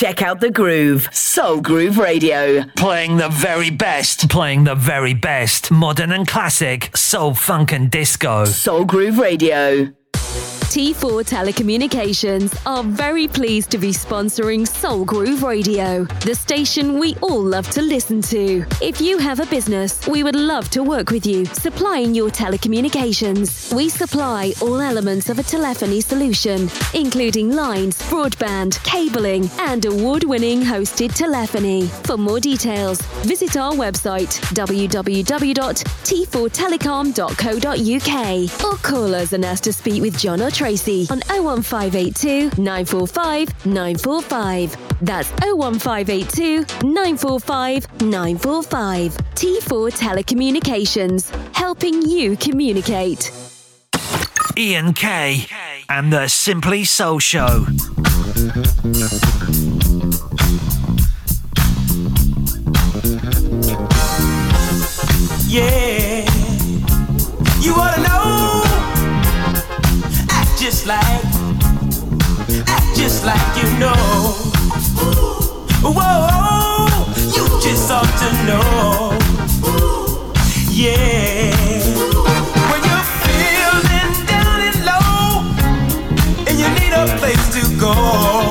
Check out the groove. Soul Groove Radio. Playing the very best. Playing the very best. Modern and classic. Soul, funk, and disco. Soul Groove Radio. T4 Telecommunications are very pleased to be sponsoring Soul Groove Radio, the station we all love to listen to. If you have a business, we would love to work with you, supplying your telecommunications. We supply all elements of a telephony solution, including lines, broadband, cabling, and award winning hosted telephony. For more details, visit our website www.t4telecom.co.uk or call us and ask to speak with John or Tracy on 01582 945 945. That's 01582 945 945. T4 Telecommunications, helping you communicate. Ian K and the Simply Soul Show. Yeah, just like, act just like you know. Whoa, you just ought to know. Yeah, when you're feeling down and low, and you need a place to go.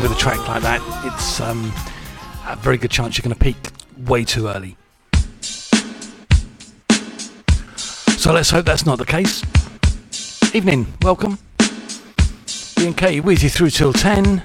with a track like that, it's um, a very good chance you're going to peak way too early. So let's hope that's not the case. Evening, welcome. Ian K with you through till 10.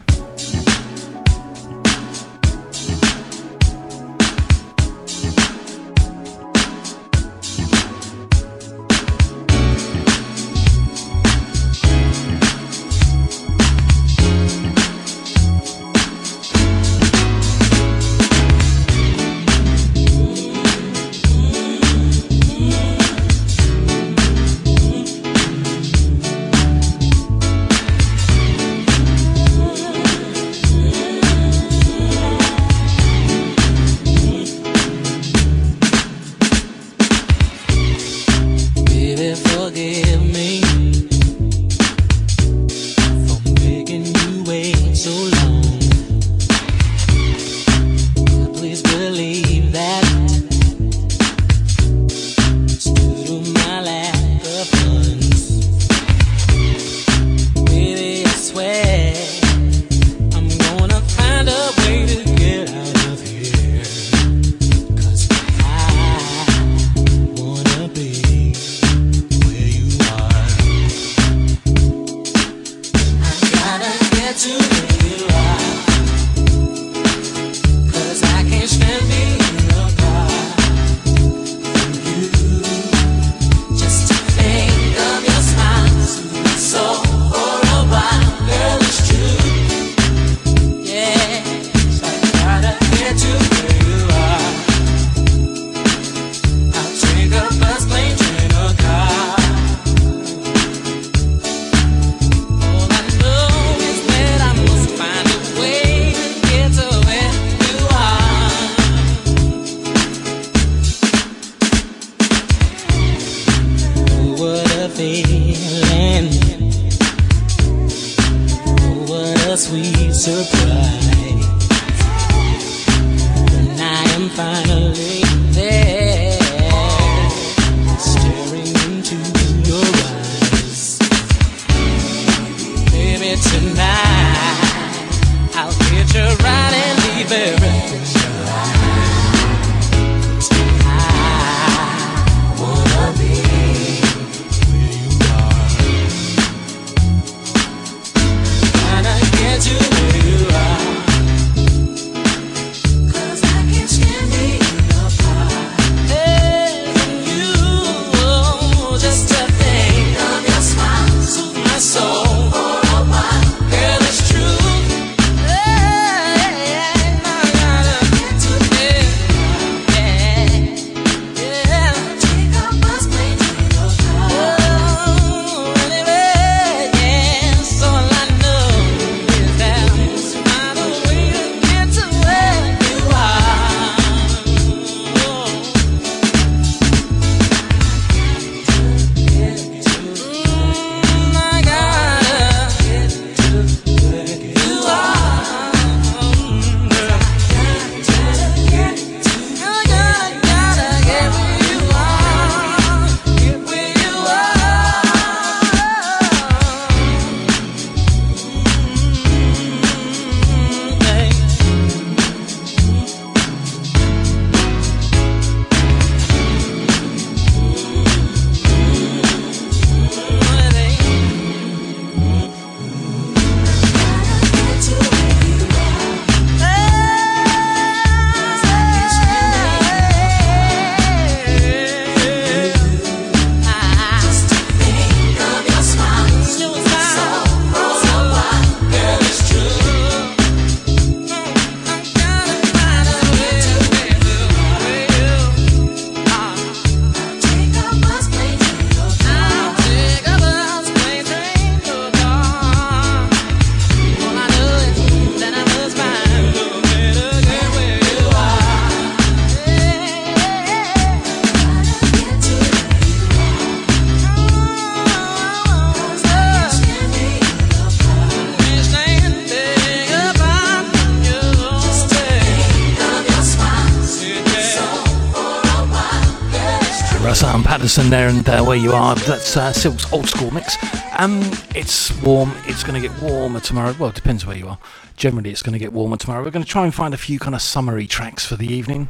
There and uh, where you are. That's uh, Silk's old school mix. Um, it's warm. It's going to get warmer tomorrow. Well, it depends where you are. Generally, it's going to get warmer tomorrow. We're going to try and find a few kind of summery tracks for the evening.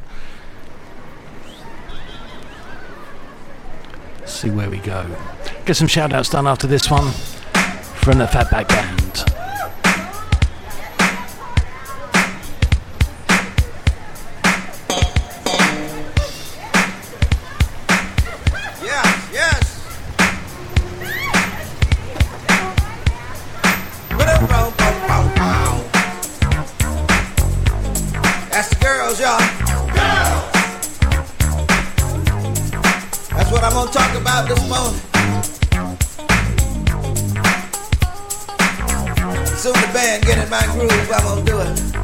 See where we go. Get some shout outs done after this one from the Fatback Band. my groove, I'm gonna do it.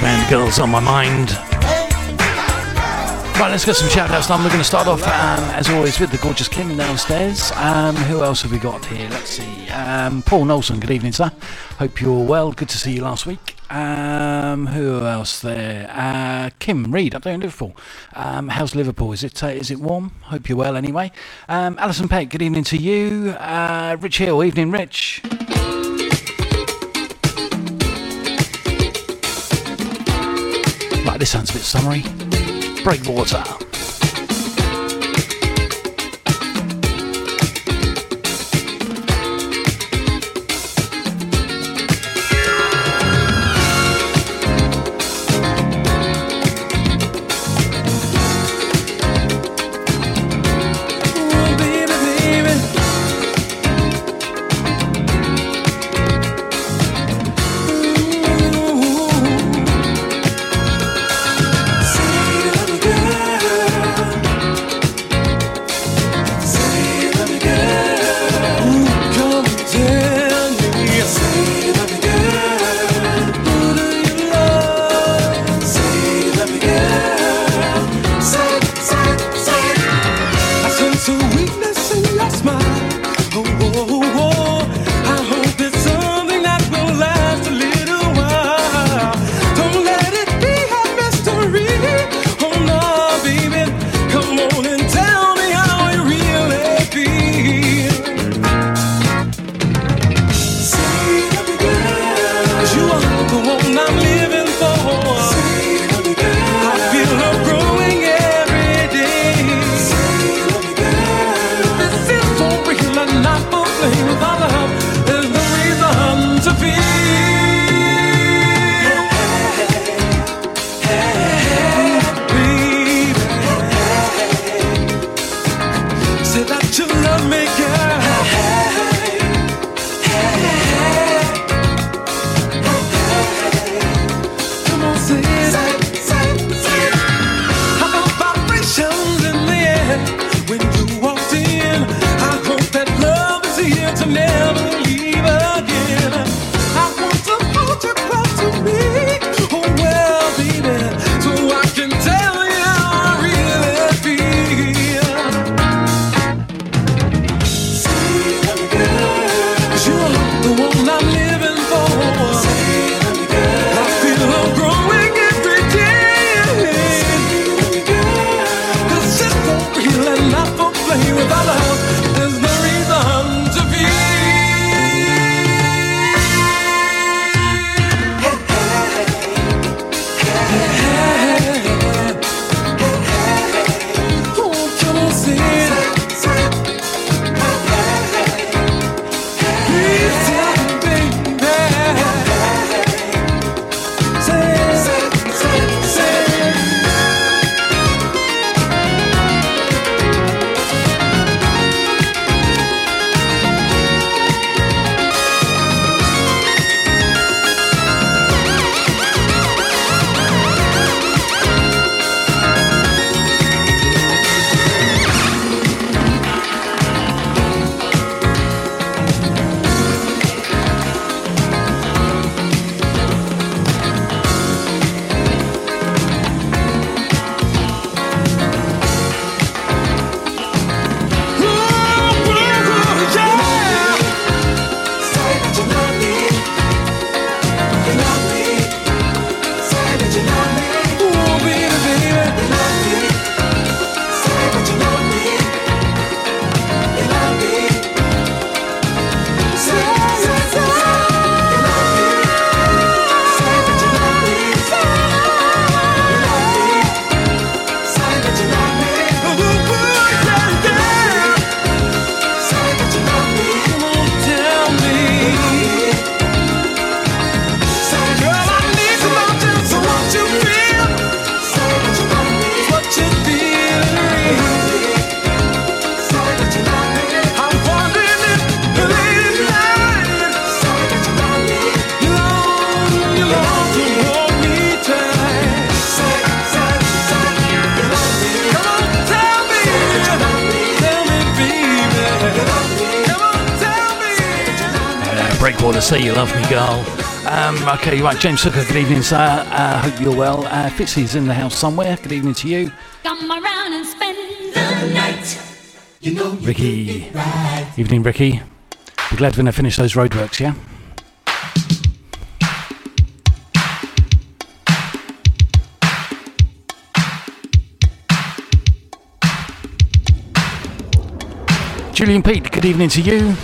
Band girls on my mind. Right, let's get some shout outs. We're going to start off, um, as always, with the gorgeous Kim downstairs. Um, who else have we got here? Let's see. Um, Paul Nolson, good evening, sir. Hope you're well. Good to see you last week. Um, who else there? Uh, Kim Reed, up there in Liverpool. Um, how's Liverpool? Is it uh, is it warm? Hope you're well anyway. Um, Alison Peck, good evening to you. Uh, Rich Hill, evening, Rich. This sounds a bit summery. Breakwater. Okay, right, James Hooker, good evening, sir. Uh, hope you're well. Uh, Fitzy's in the house somewhere. Good evening to you. Come around and spend the night. You know you Ricky. Evening, Ricky. We're glad when they finish those roadworks, yeah? Julian Pete, good evening to you.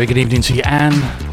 Very good evening to you, Anne.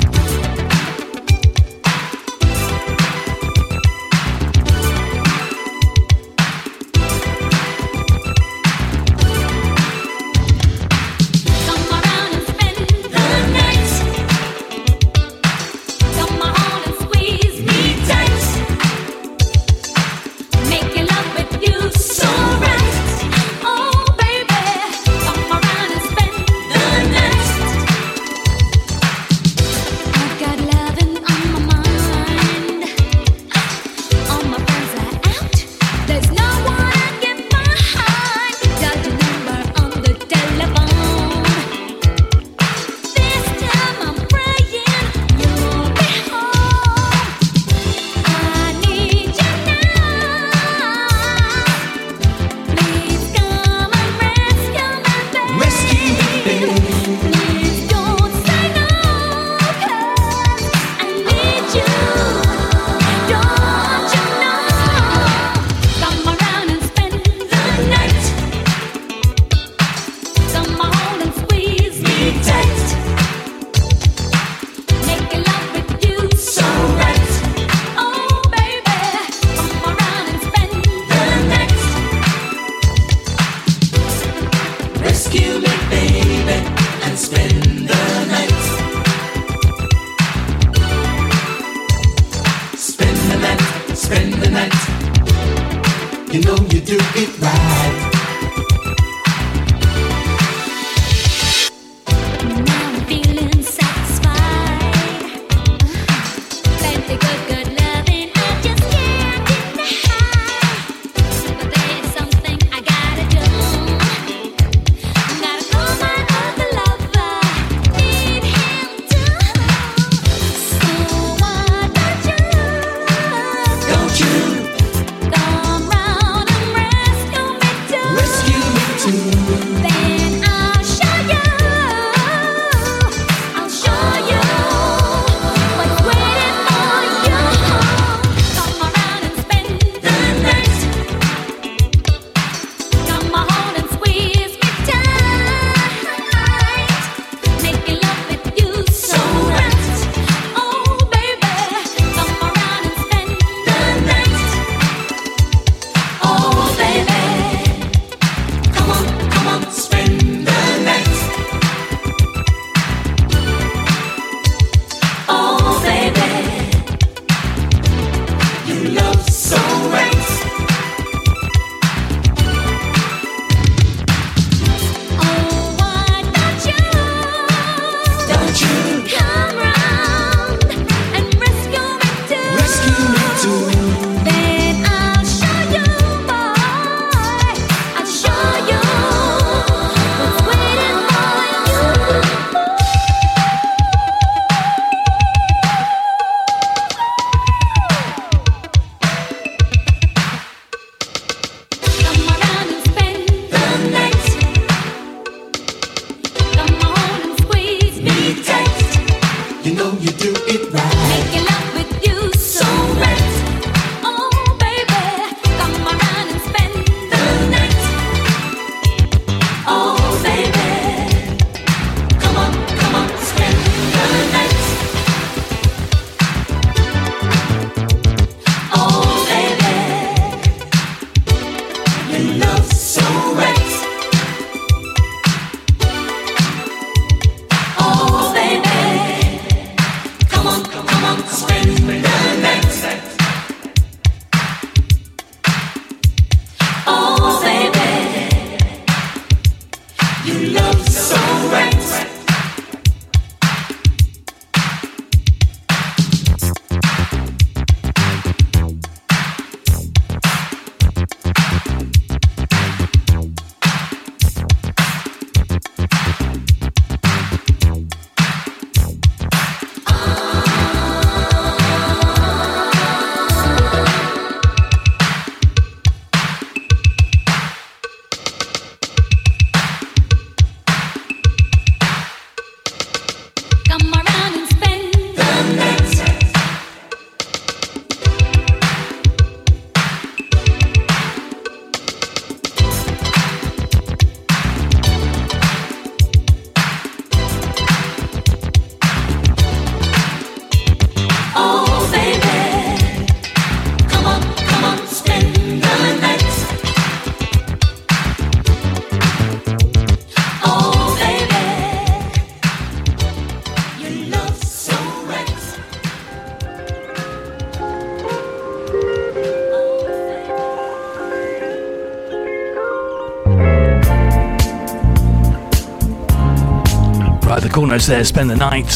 Cool Notes there, spend the night.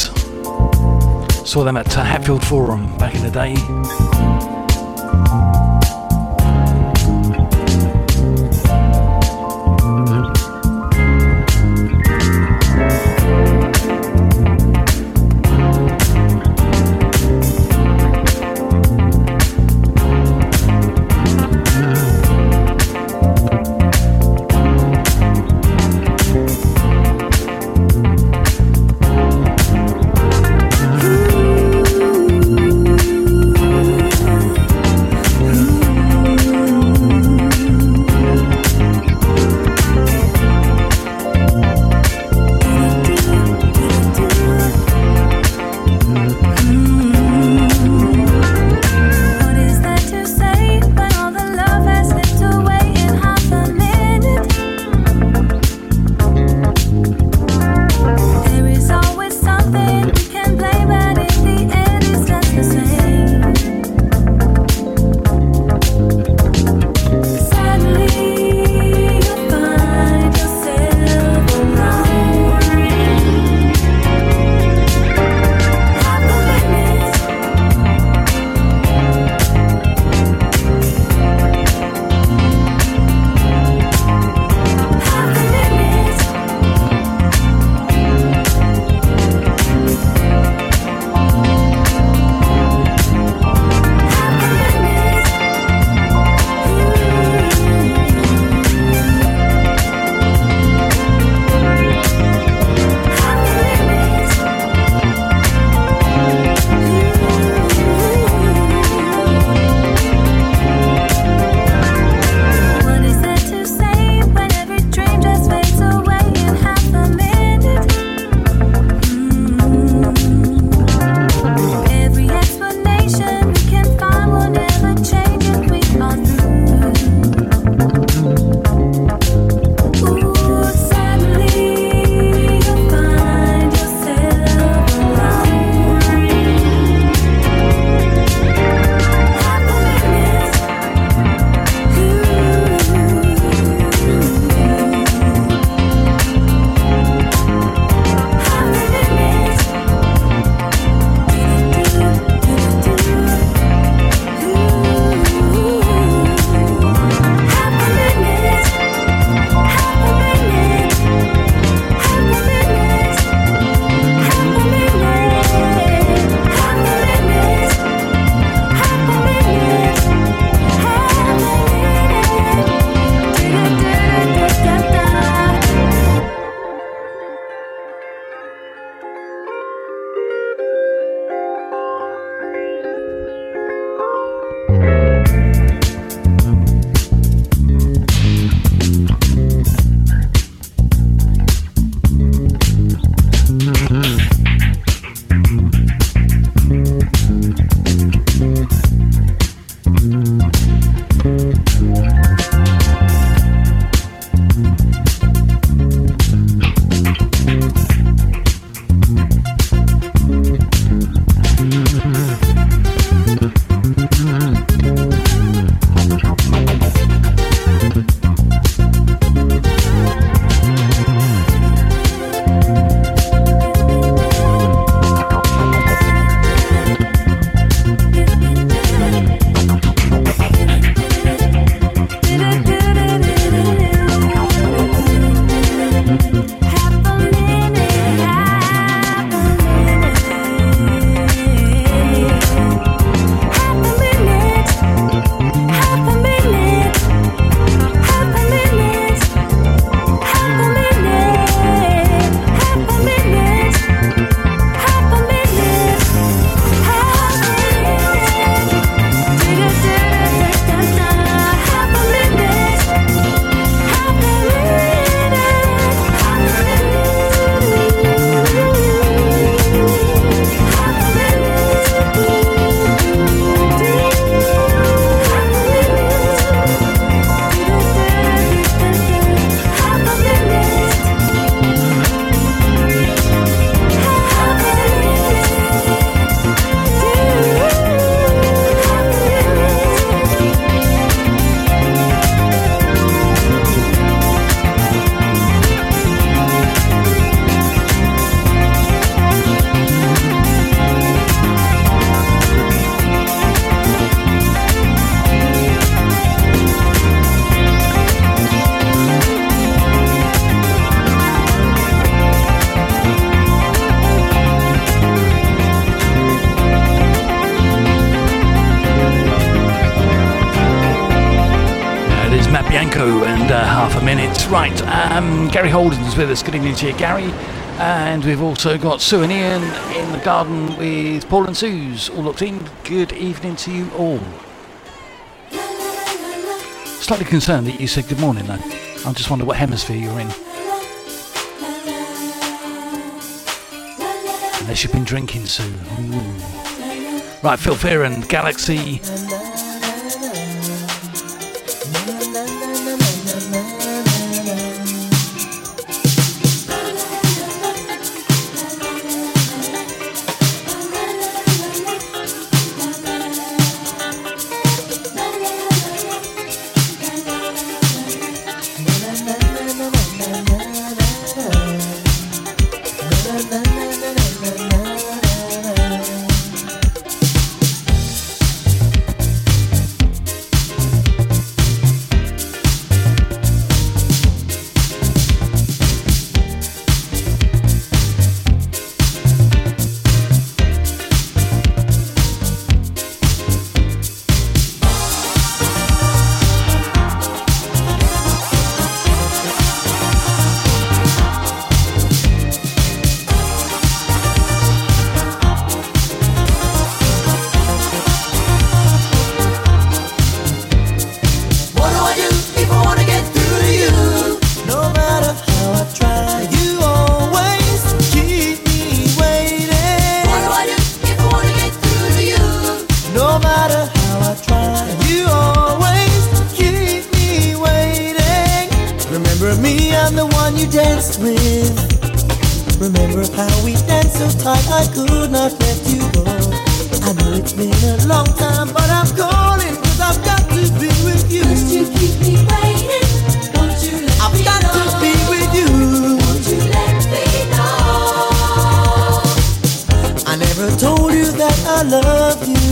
Saw them at uh, Hatfield Forum back in the day. Gary Holden is with us. Good evening to you, Gary. And we've also got Sue and Ian in the garden with Paul and Sue's all locked in. Good evening to you all. Slightly concerned that you said good morning though. I just wonder what hemisphere you're in. Unless you've been drinking, Sue. Ooh. Right, Phil Fearon and Galaxy.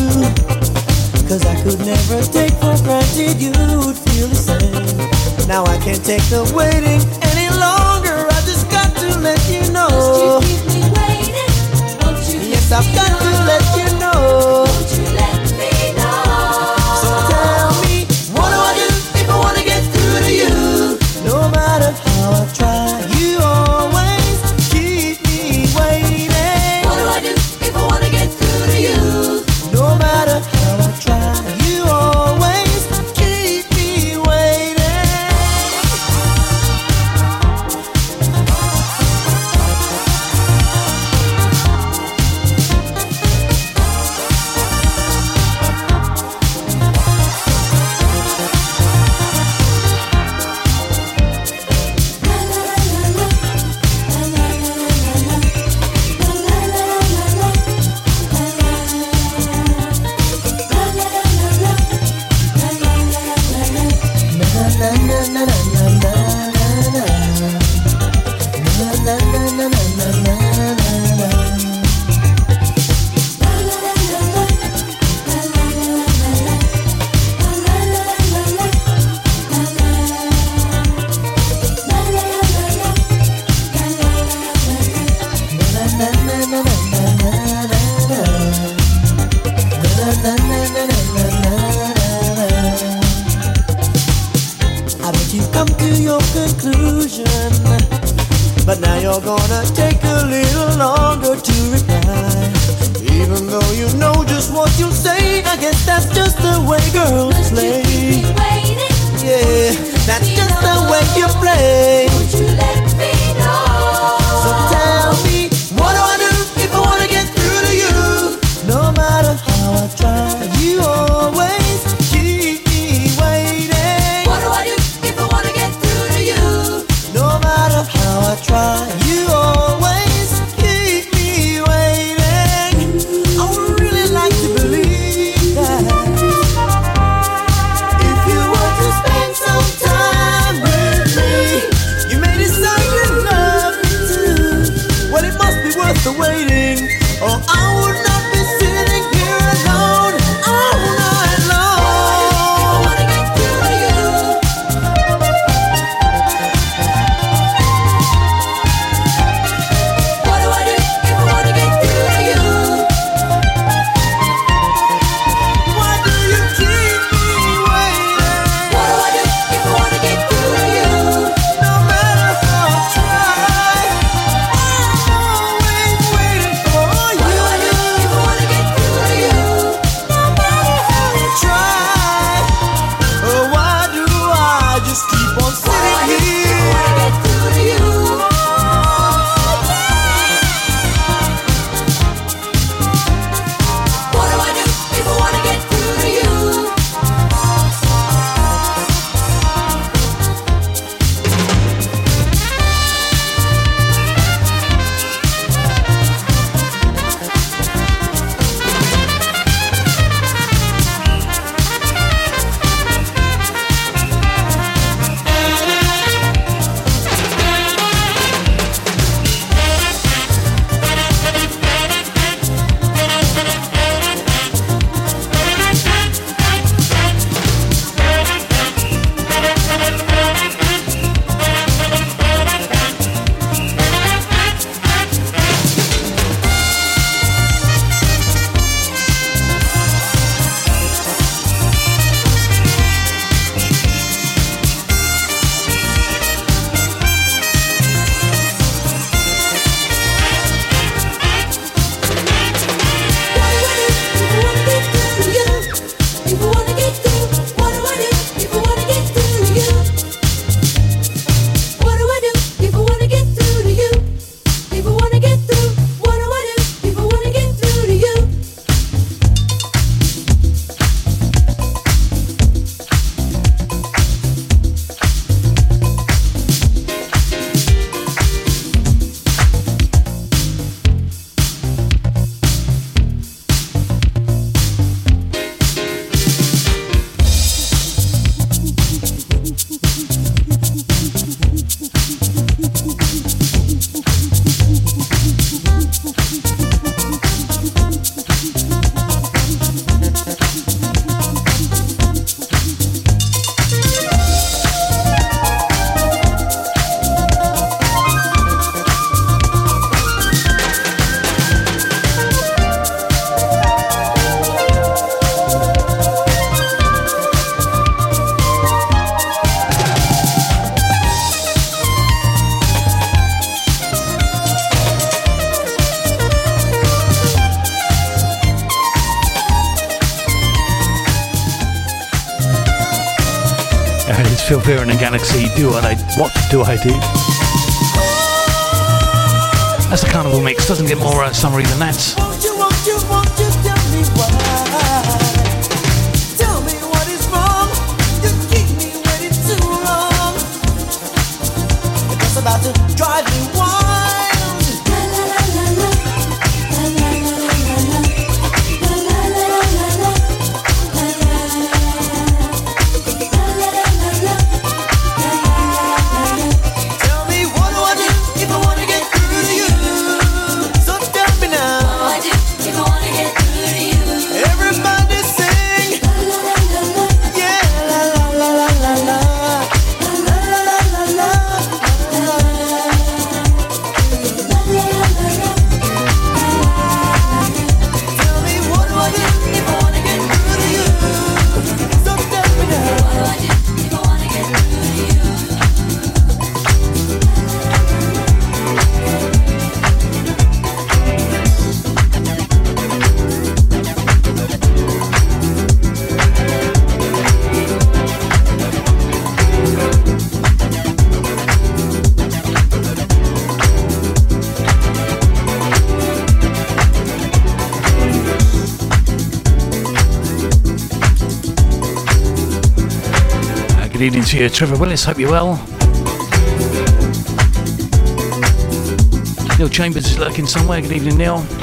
Cause I could never take for granted you'd feel the same. Now I can't take the waiting any longer. I just got to let you know. You yes, I've got to let you know. do I do? you, Trevor Willis. Hope you're well. Neil Chambers is lurking somewhere. Good evening, Neil.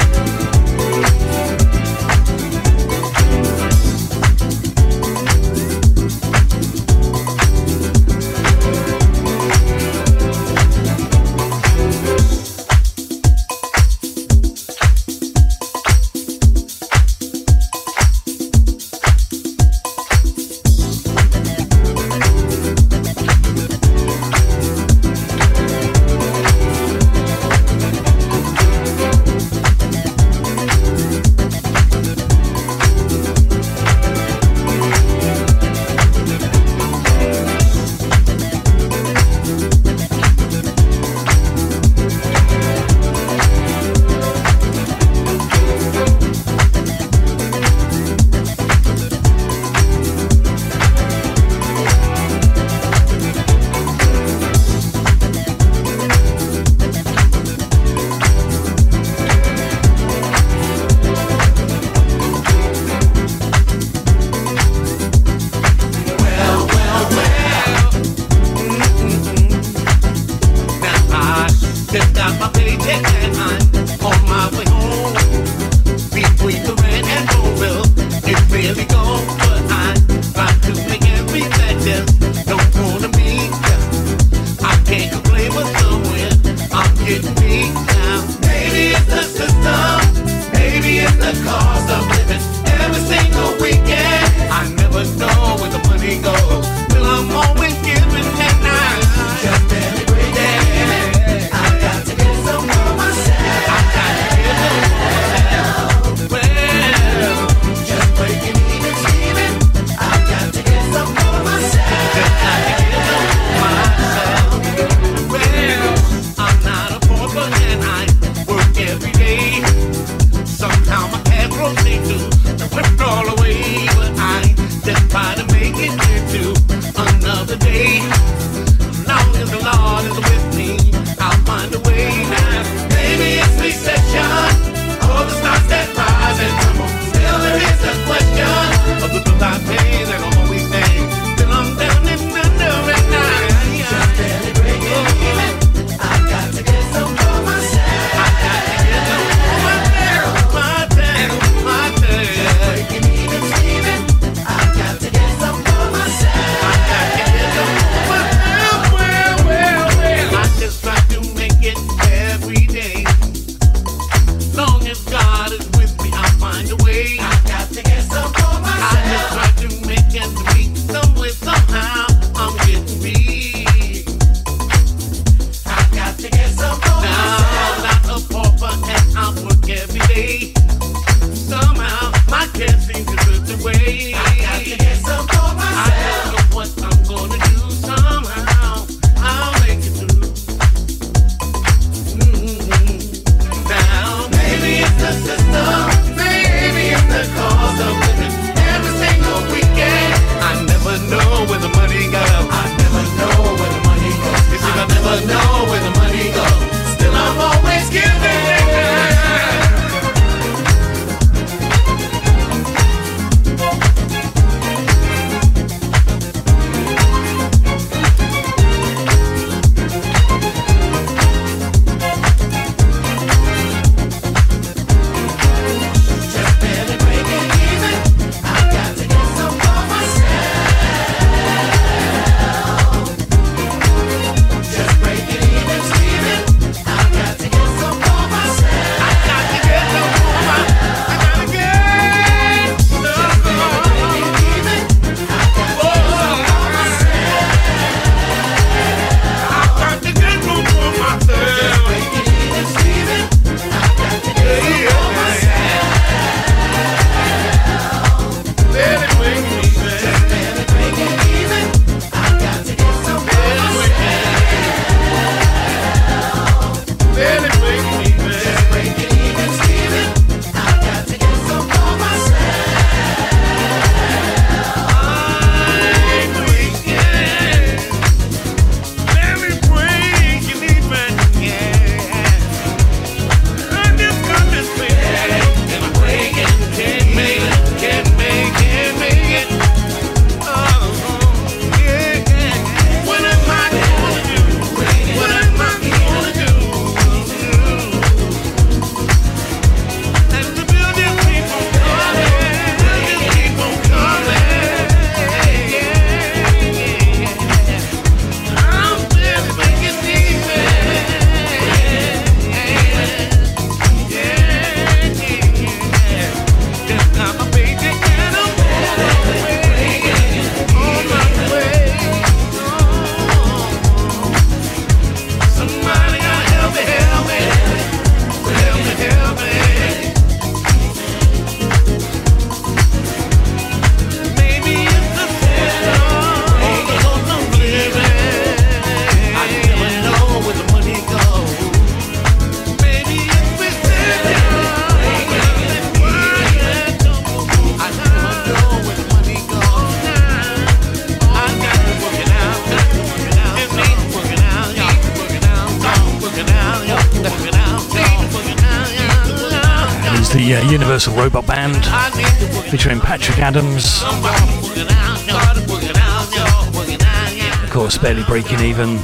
Even.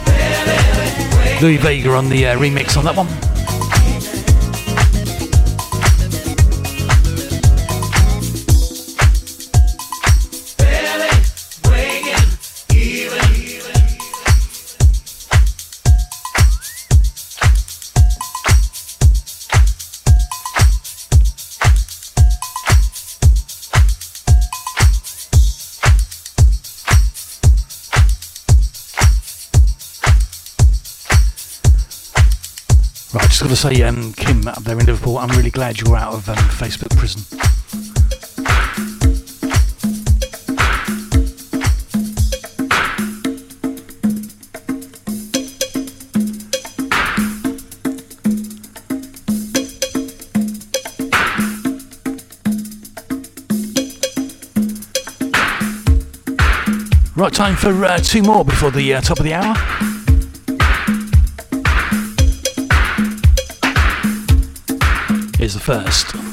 Louie Vega on the uh, remix on that one. Say, um, Kim up there in Liverpool, I'm really glad you're out of um, Facebook prison. Right, time for uh, two more before the uh, top of the hour. First.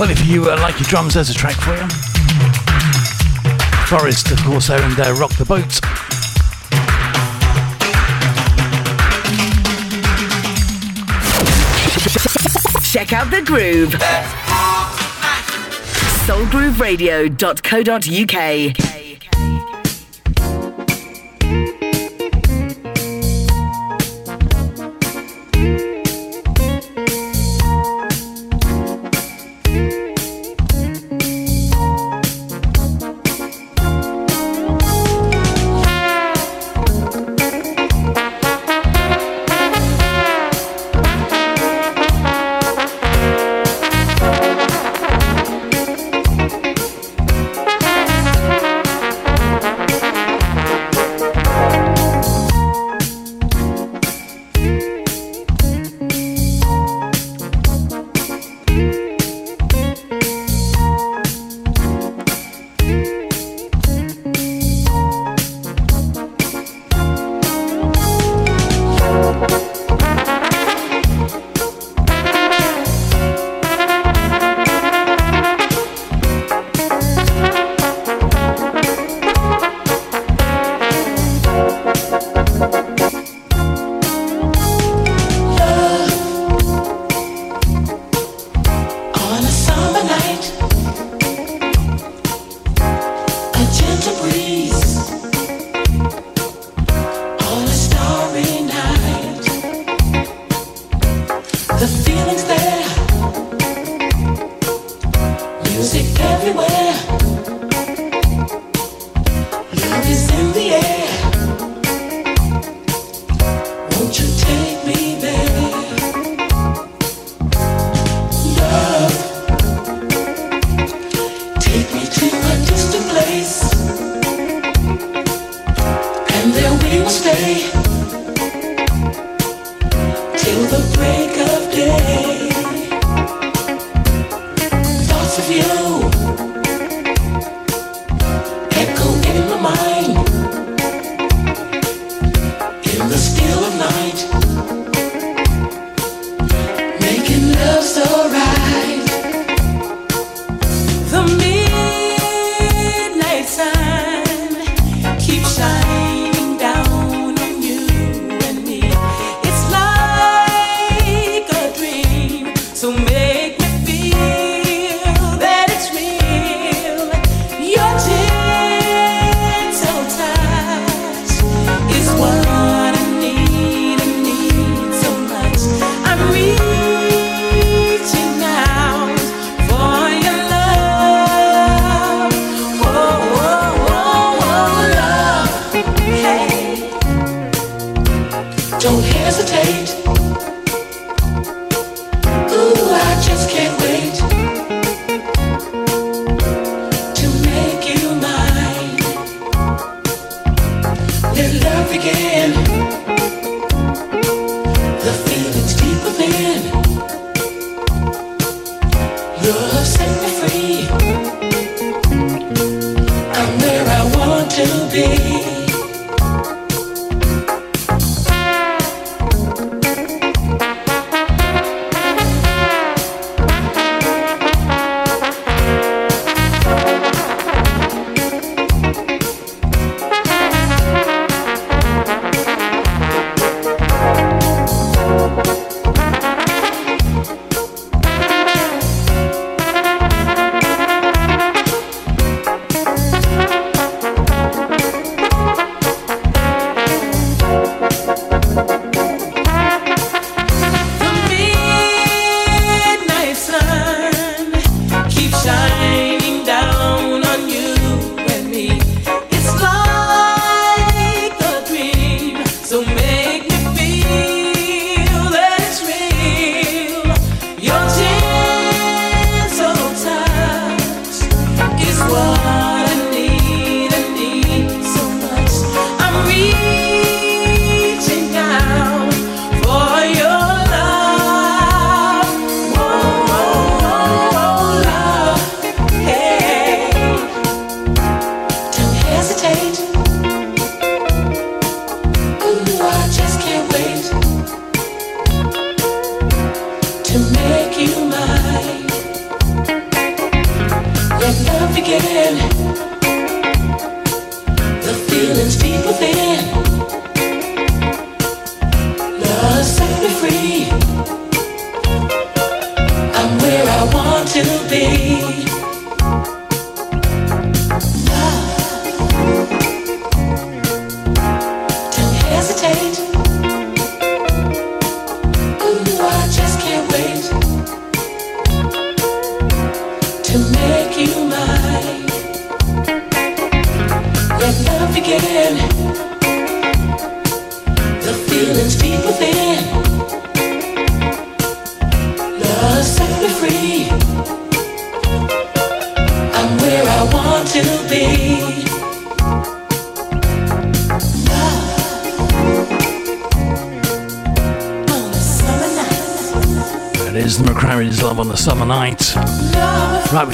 Well, if you uh, like your drums, there's a track for you. Forrest, of course, and uh, Rock the Boat. Check out the groove. Soulgrooveradio.co.uk.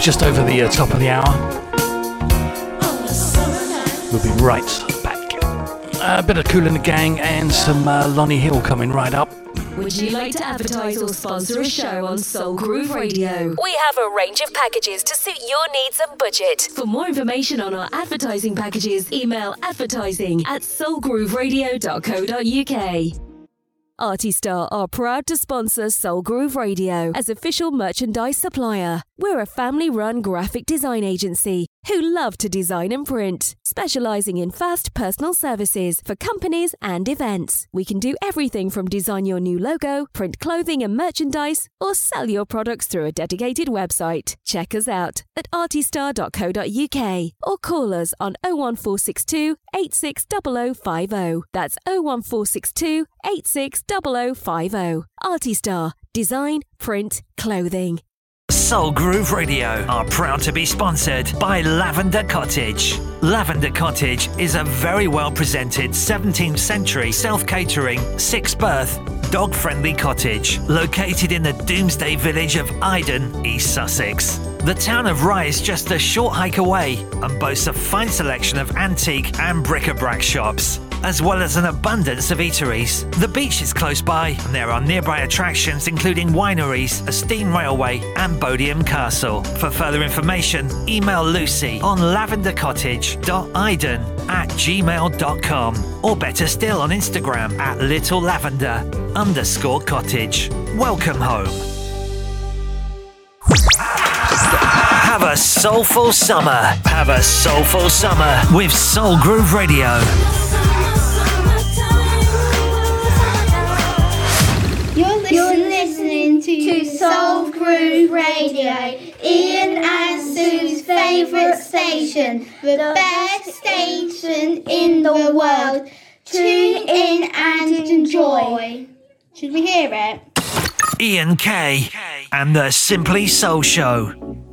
just over the uh, top of the hour. We'll be right back. a bit of Kool and the Gang and some uh, Lonnie Hill coming right up. Would you like to advertise or sponsor a show on Soul Groove Radio? We have a range of packages to suit your needs and budget. For more information on our advertising packages, email advertising at soulgrooveradio.co.uk. Artistar are proud to sponsor Soul Groove Radio as official merchandise supplier. We're a family run graphic design agency who love to design and print, specializing in fast personal services for companies and events. We can do everything from design your new logo, print clothing and merchandise, or sell your products through a dedicated website. Check us out at artistar.co.uk or call us on 01462 860050. That's 01462 860050. Artistar. Design, print, clothing. Soul Groove Radio are proud to be sponsored by Lavender Cottage. Lavender Cottage is a very well presented 17th century self catering, six berth, dog friendly cottage located in the Domesday village of Iden, East Sussex. The town of Rye is just a short hike away and boasts a fine selection of antique and bric-a-brac shops, as well as an abundance of eateries. The beach is close by, and there are nearby attractions including wineries, a steam railway, and Bodiam Castle. For further information, email Lucy on lavendercottage.iden at gmail.com or better still on Instagram at little lavender underscore cottage. Welcome home. Have a soulful summer. Have a soulful summer with Soul Groove Radio. To Soul Groove Radio, Ian and Sue's favourite station, the best station in the world. Tune in and enjoy. Should we hear it? Ian K and the Simply Soul Show.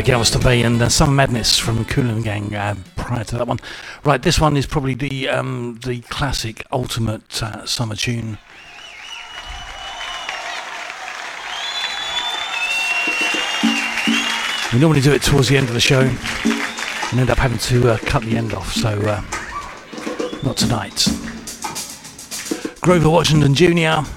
uh, Galveston Bay and uh, Summer Madness from Coolin Gang uh, prior to that one. Right, this one is probably the um, the classic ultimate uh, summer tune. We normally do it towards the end of the show and end up having to uh, cut the end off, so uh, not tonight. Grover Washington Jr.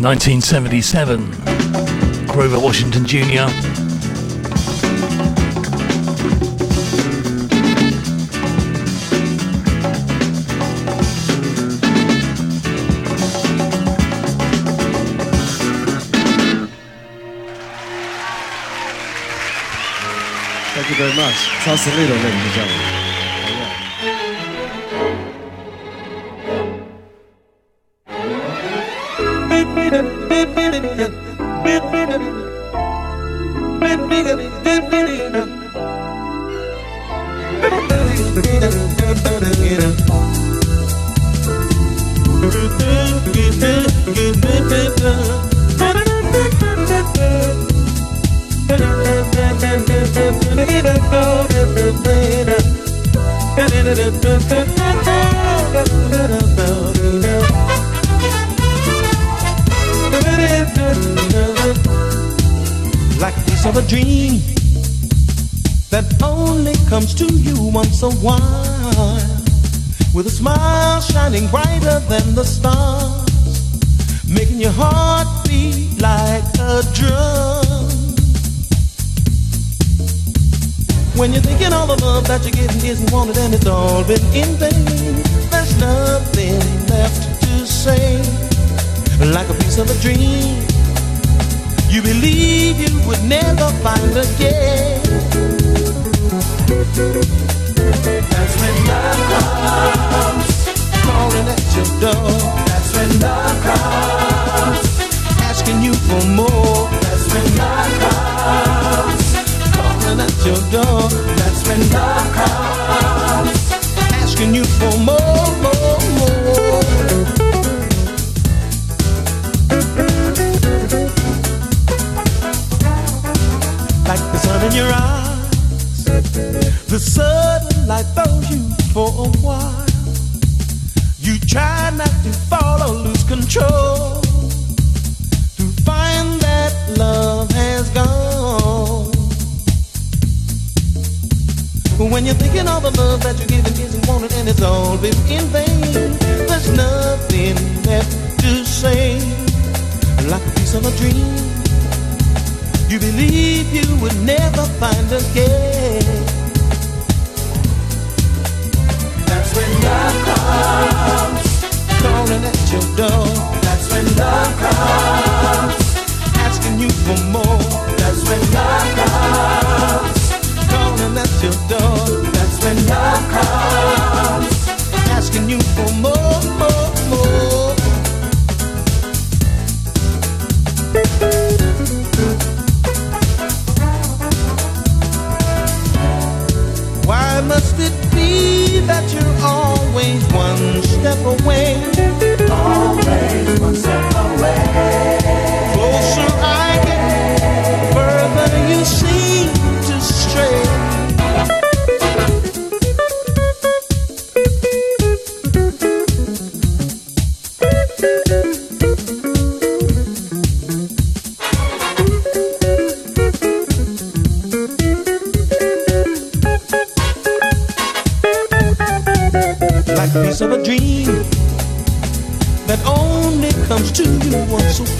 1977. Grover Washington Jr. Thank you very much. Sausalito, ladies and gentlemen.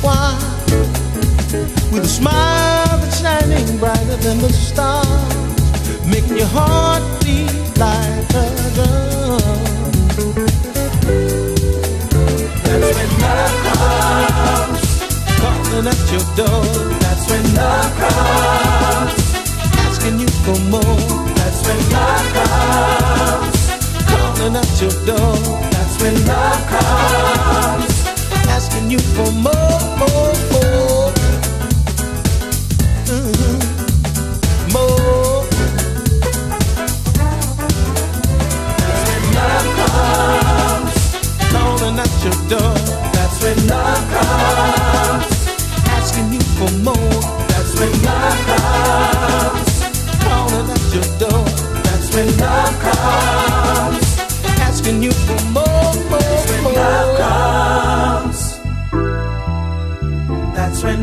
wine with a smile that's shining brighter than the stars, making your heart beat like a drum. That's when love comes, calling at your door. That's when love comes, asking you for more. That's when love comes, calling at your door. That's when love comes asking you for more, more, more. Mm-hmm. More. That's when love comes, calling at your door. That's when love comes, asking you for more. That's when love comes, calling at your door. That's when love comes, asking you.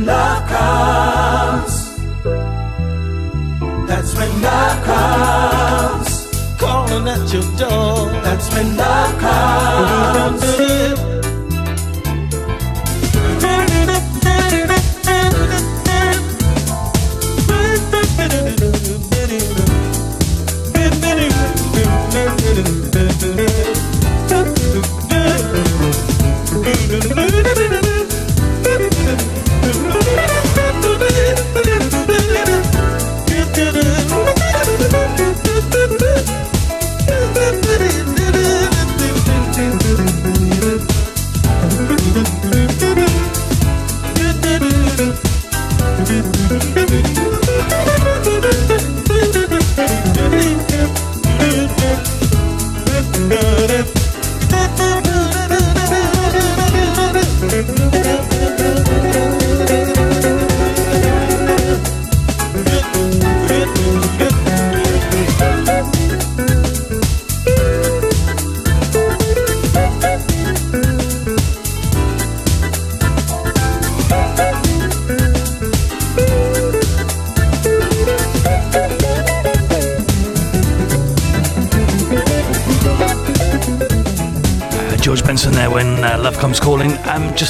love comes. That's when love comes. Calling at your door. That's when love comes.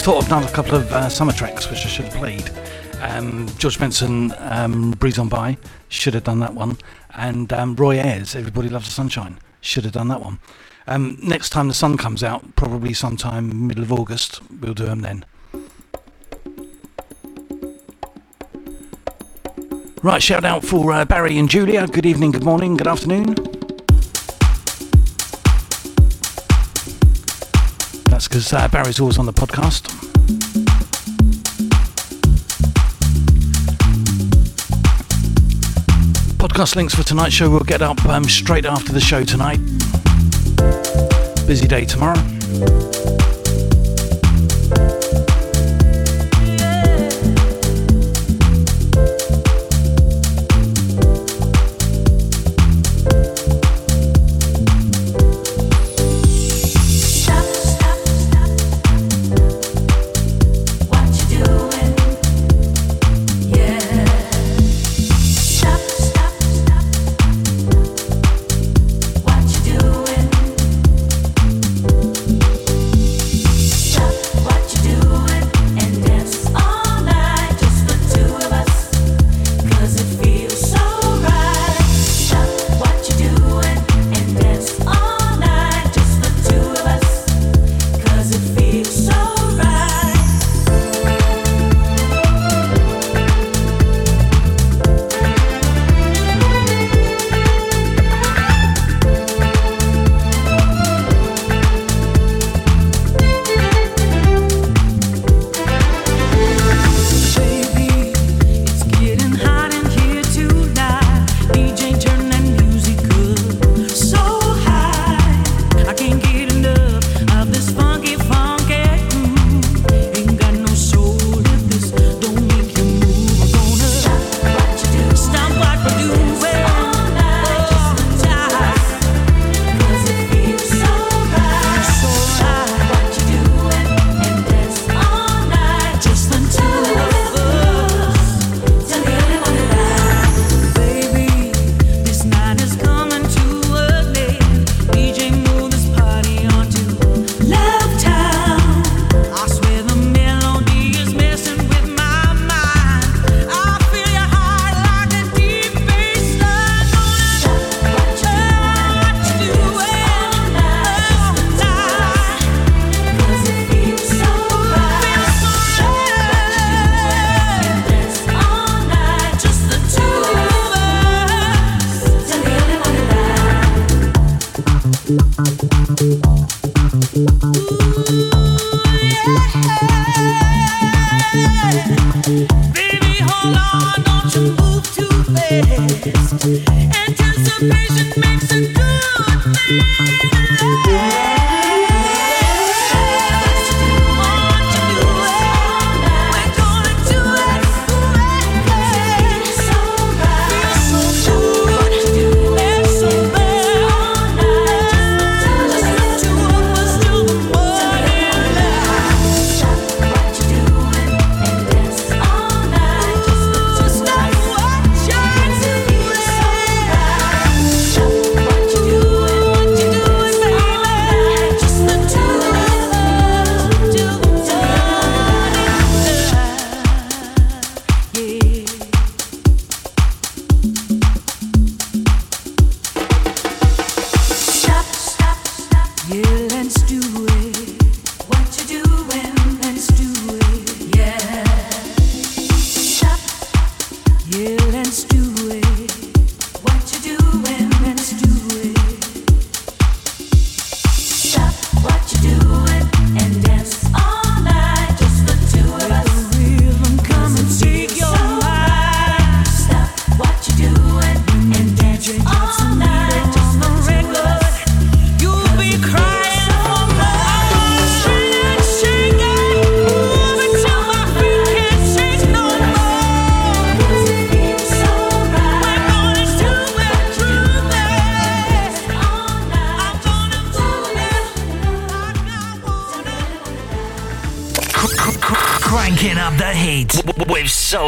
Thought of another couple of uh, summer tracks which I should have played. Um, George Benson, um, Breeze on By, should have done that one. And um, Roy Ayers, Everybody Loves the Sunshine, should have done that one. Um, next time the sun comes out, probably sometime middle of August, we'll do them then. Right, shout out for uh, Barry and Julia. Good evening, good morning, good afternoon. Because uh, Barry's always on the podcast. Podcast links for tonight's show will get up um, straight after the show tonight. Busy day tomorrow.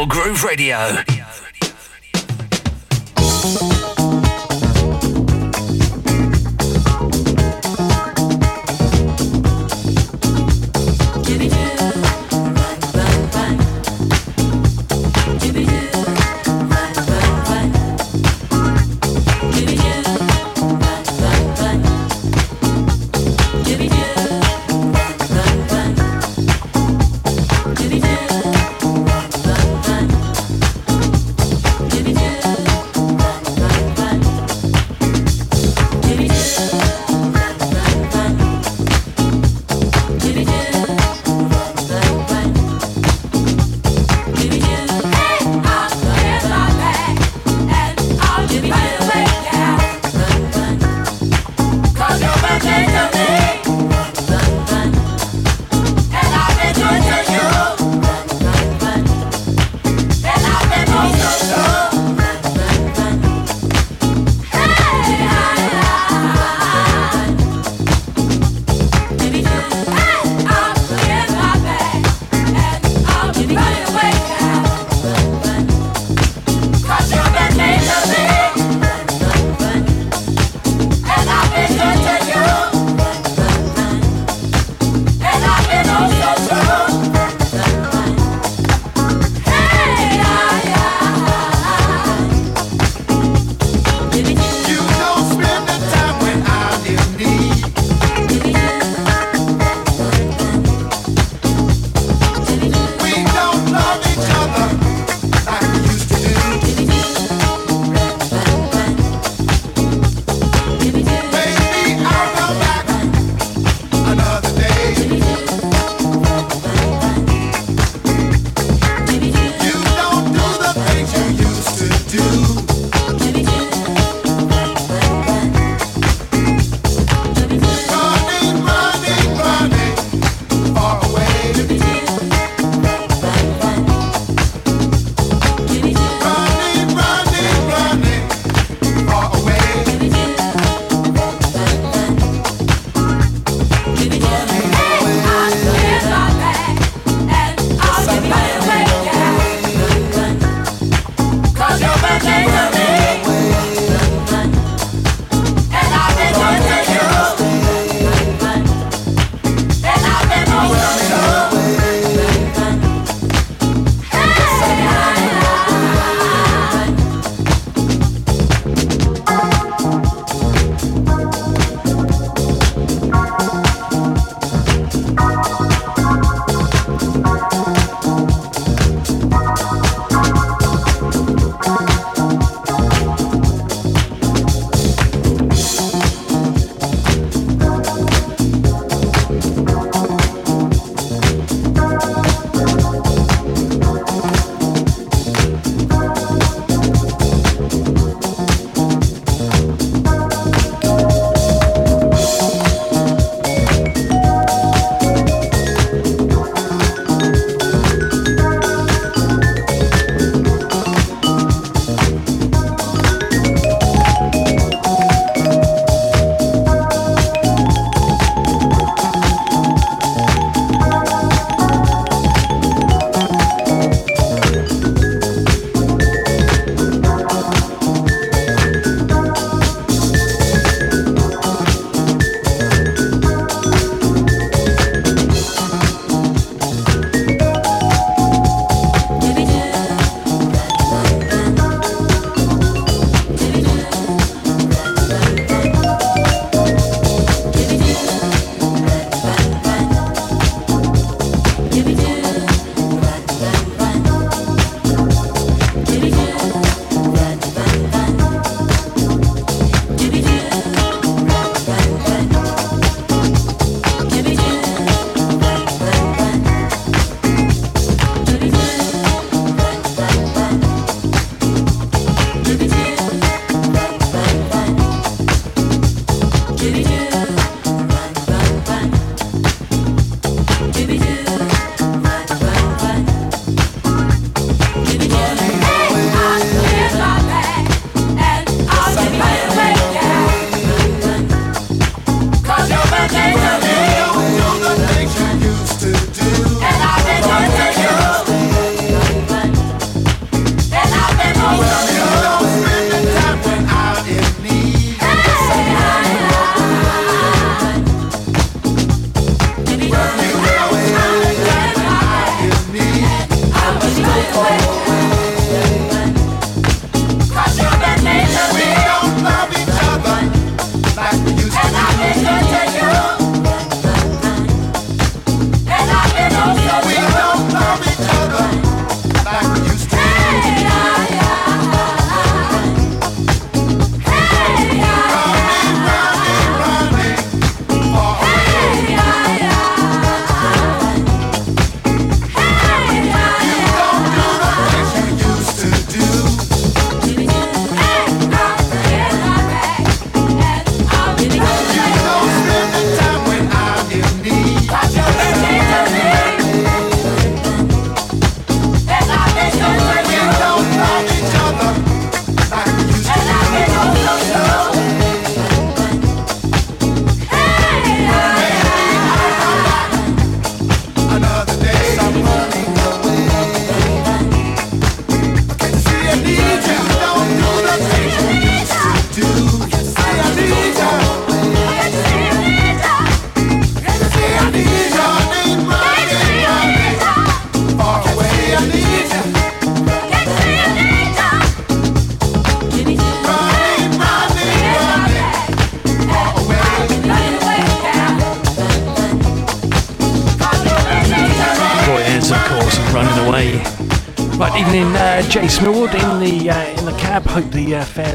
Groove Radio.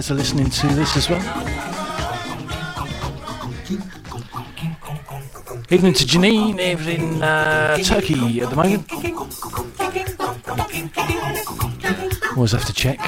guys are listening to this as well. Evening to Janine, over in uh, Turkey at the moment. Always have to check.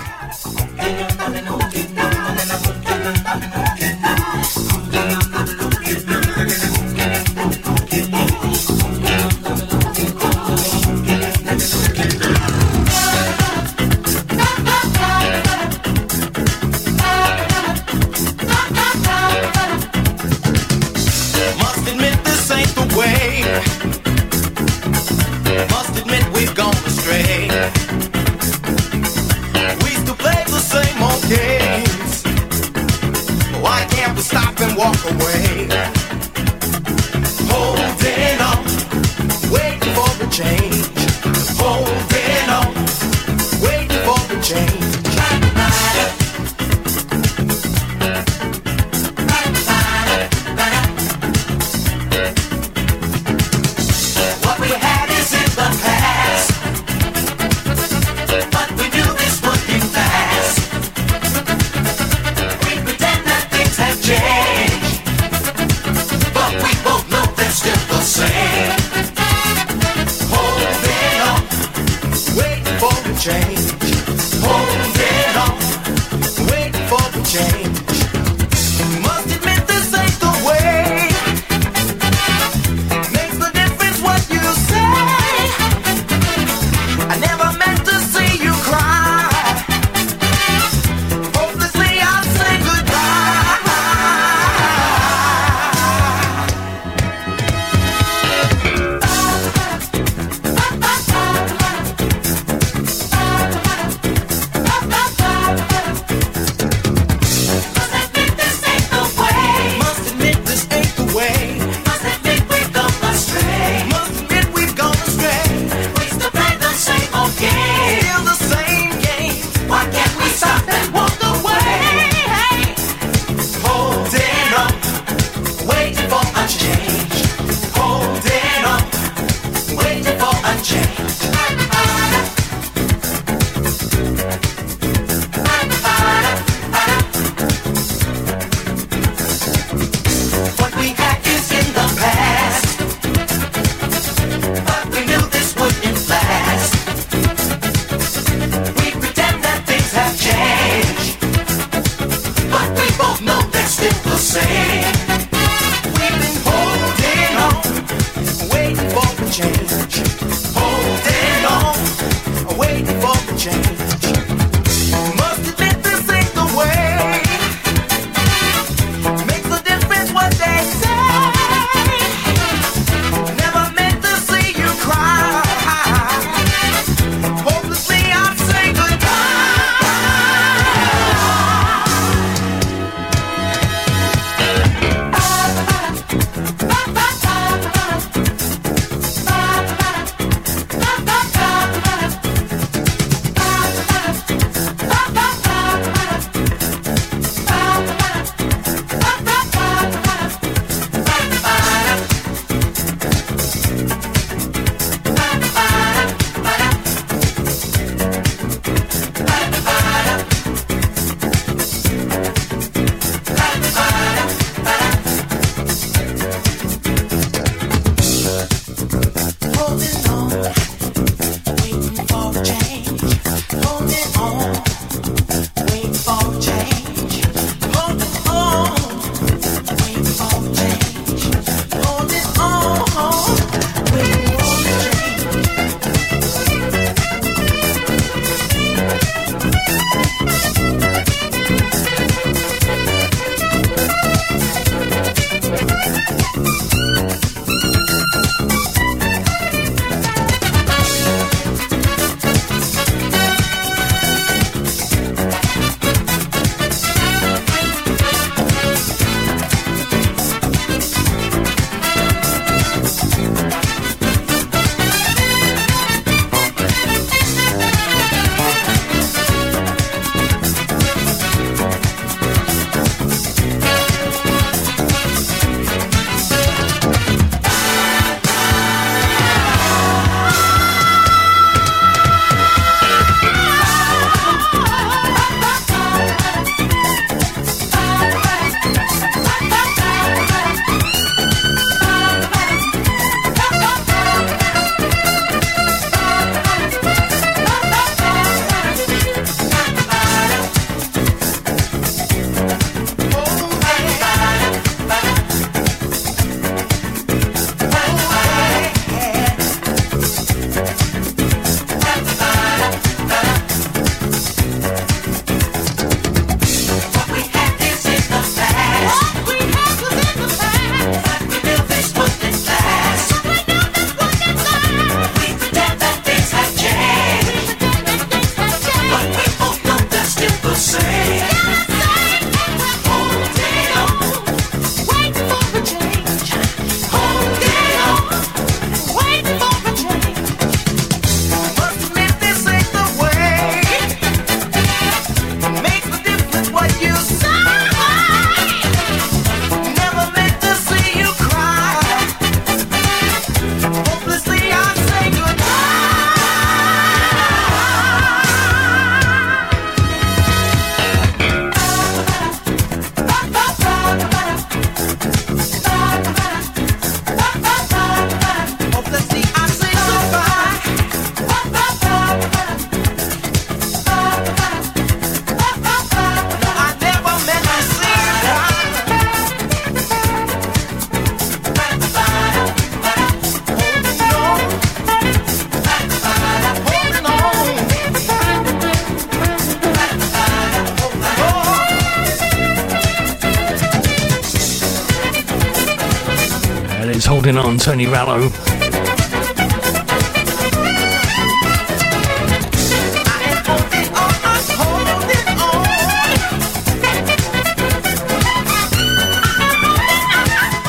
Tony Rallo.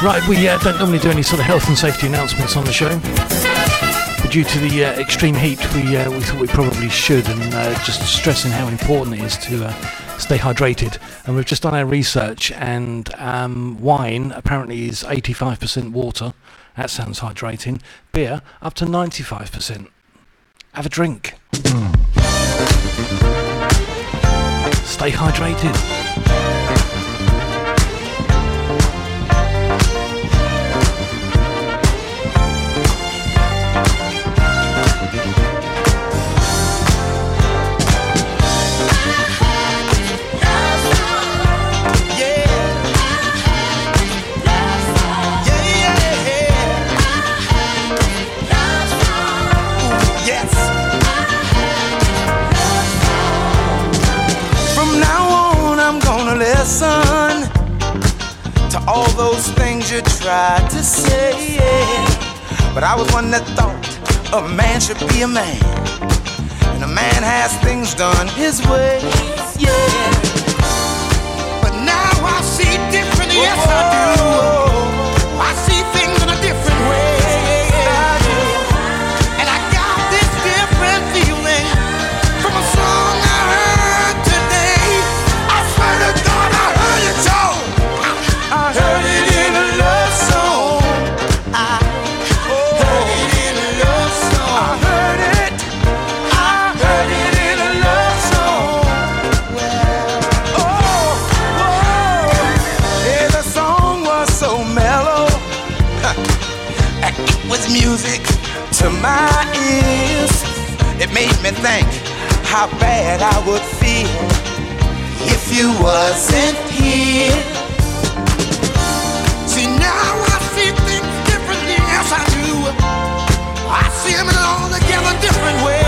Right, we uh, don't normally do any sort of health and safety announcements on the show, but due to the uh, extreme heat, we uh, we thought we probably should, and uh, just stressing how important it is to uh, stay hydrated. And we've just done our research, and um, wine apparently is 85% water, that sounds hydrating. Beer up to 95%. Have a drink. Stay hydrated. those things you tried to say. But I was one that thought a man should be a man, and a man has things done his way. Yeah. But now I see different, Yes, I do. me think how bad I would feel if you wasn't here. See, now I see things differently, yes, I do. I see them all together different ways.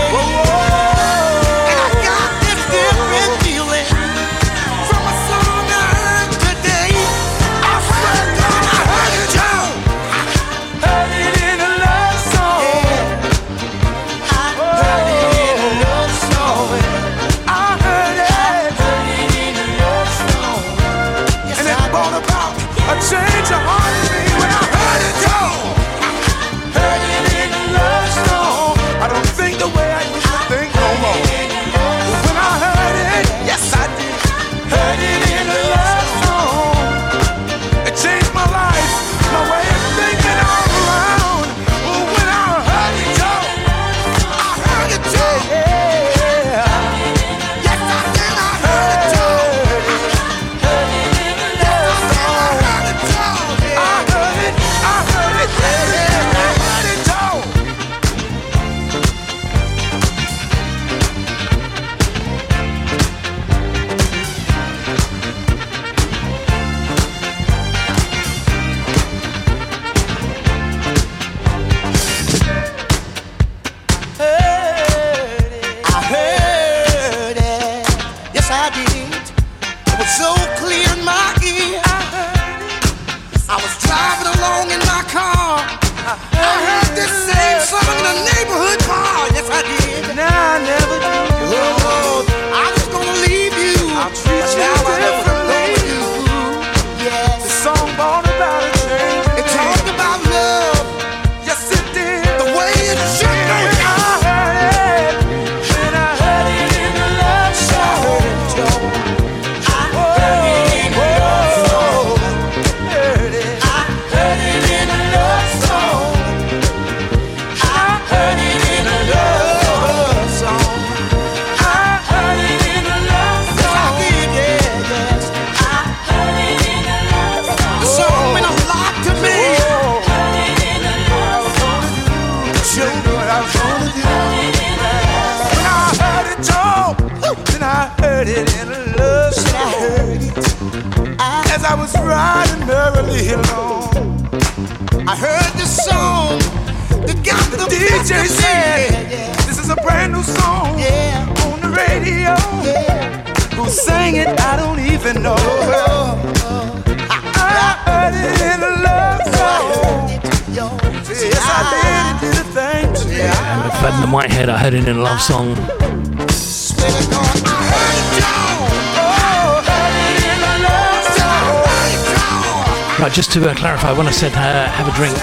Just to uh, clarify, when I said uh, have a drink,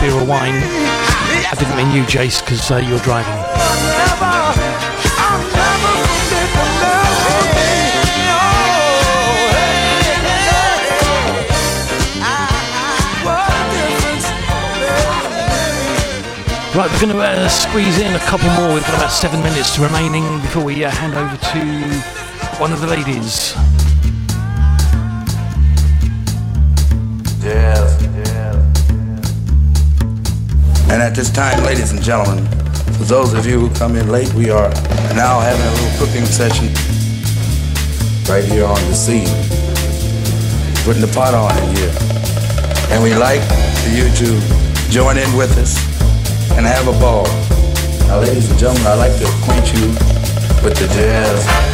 beer or wine, I didn't mean you, Jace, because uh, you're driving. Right, we're going to uh, squeeze in a couple more. We've got about seven minutes remaining before we uh, hand over to one of the ladies. And at this time, ladies and gentlemen, for those of you who come in late, we are now having a little cooking session right here on the scene. Putting the pot on in here. And we like for you to join in with us and have a ball. Now, ladies and gentlemen, I'd like to acquaint you with the jazz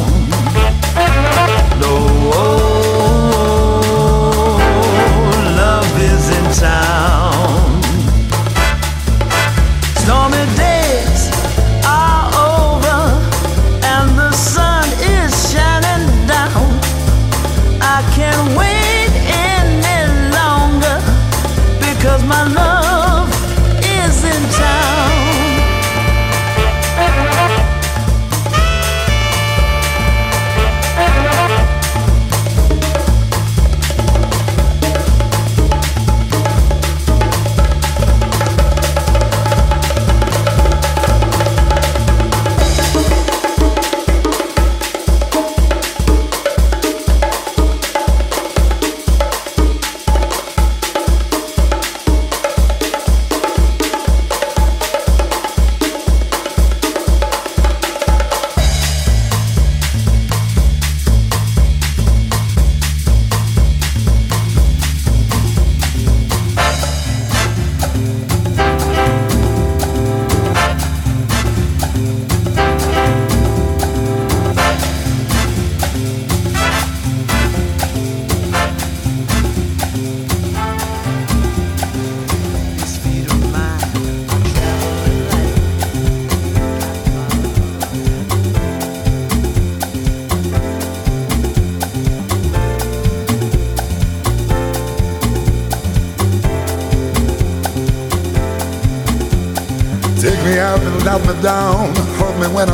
Is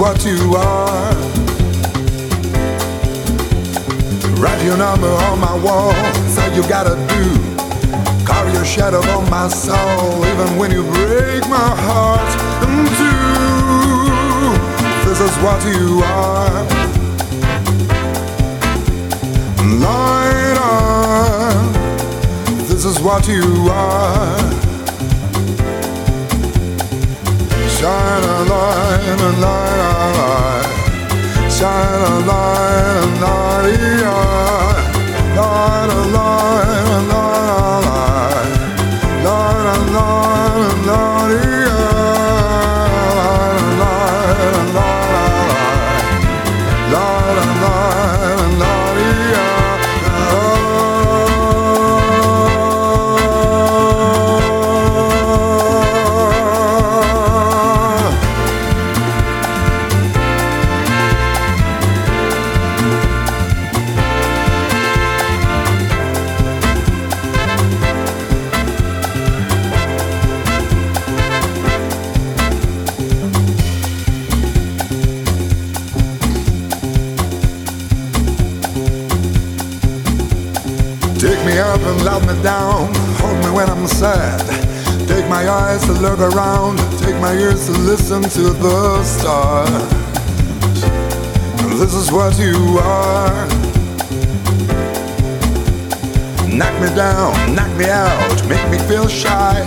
What you are. Write your number on my wall. Say you gotta do. Carve your shadow on my soul, even when you break my heart in two. This is what you are. Light on. This is what you are. Shine a light, a light, a light. Shine a light, a light, sad. Take my eyes to look around, take my ears to listen to the stars. This is what you are. Knock me down, knock me out, make me feel shy.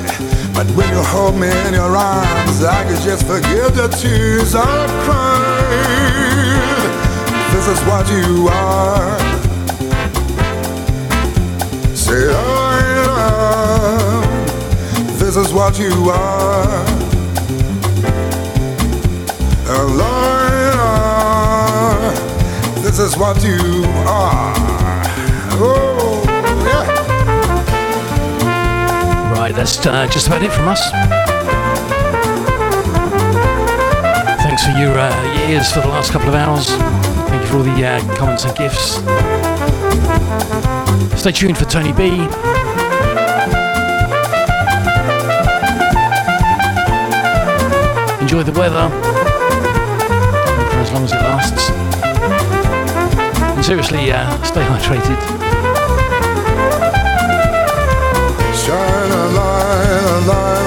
But when you hold me in your arms, I can just forget the tears I've cried. This is what you are. This is what you are. Lord, this is what you are. Oh. Right, that's uh, just about it from us. Thanks for your, uh, ears for the last couple of hours. Thank you for all the uh, comments and gifts. Stay tuned for Tony B. Enjoy the weather for as long as it lasts. And seriously, uh, stay hydrated. Shine a light, a light.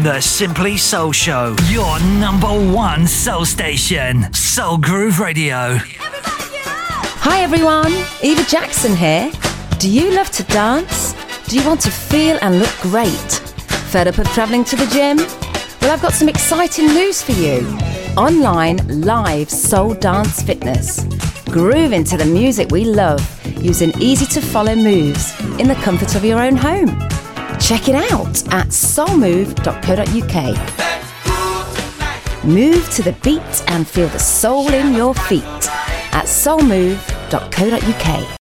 And the Simply Soul Show, your number one soul station, Soul Groove Radio. Hi everyone, Eva Jackson here. Do you love to dance? Do you want to feel and look great? Fed up of travelling to the gym? Well, I've got some exciting news for you. Online live soul dance fitness. Groove into the music we love using easy to follow moves in the comfort of your own home. Check it out at soulmove.co.uk. Move to the beat and feel the soul in your feet at soulmove.co.uk.